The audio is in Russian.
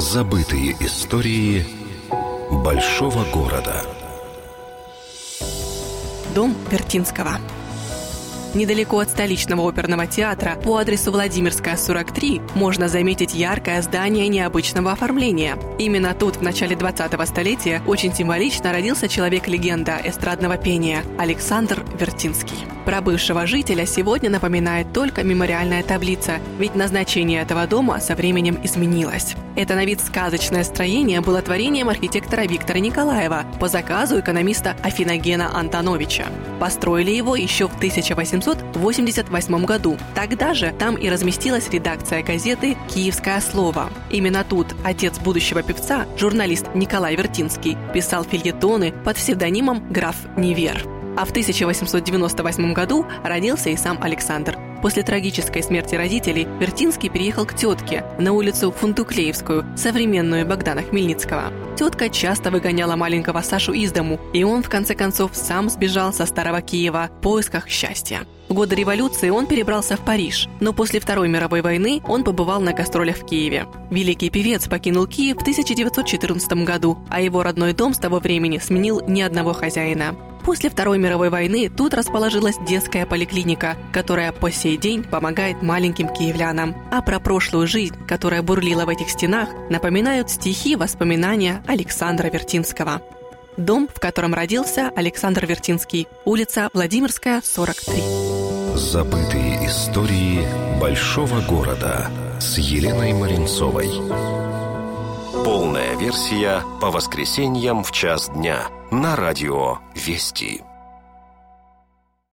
Забытые истории большого города. Дом Вертинского. Недалеко от столичного оперного театра по адресу Владимирская, 43 можно заметить яркое здание необычного оформления. Именно тут в начале 20-го столетия очень символично родился человек-легенда эстрадного пения Александр Вертинский. Про бывшего жителя сегодня напоминает только мемориальная таблица, ведь назначение этого дома со временем изменилось. Это на вид сказочное строение было творением архитектора Виктора Николаева по заказу экономиста Афиногена Антоновича. Построили его еще в 1888 году. Тогда же там и разместилась редакция газеты «Киевское слово». Именно тут отец будущего певца, журналист Николай Вертинский, писал фильетоны под псевдонимом граф Невер. А в 1898 году родился и сам Александр. После трагической смерти родителей Вертинский переехал к тетке на улицу Фунтуклеевскую, современную Богдана Хмельницкого. Тетка часто выгоняла маленького Сашу из дому, и он, в конце концов, сам сбежал со Старого Киева в поисках счастья. В годы революции он перебрался в Париж, но после Второй мировой войны он побывал на гастролях в Киеве. Великий певец покинул Киев в 1914 году, а его родной дом с того времени сменил ни одного хозяина. После Второй мировой войны тут расположилась детская поликлиника, которая по сей день помогает маленьким киевлянам. А про прошлую жизнь, которая бурлила в этих стенах, напоминают стихи воспоминания Александра Вертинского. Дом, в котором родился Александр Вертинский, улица Владимирская, 43. Забытые истории большого города с Еленой Маринцовой. Полная версия по воскресеньям в час дня на радио «Вести».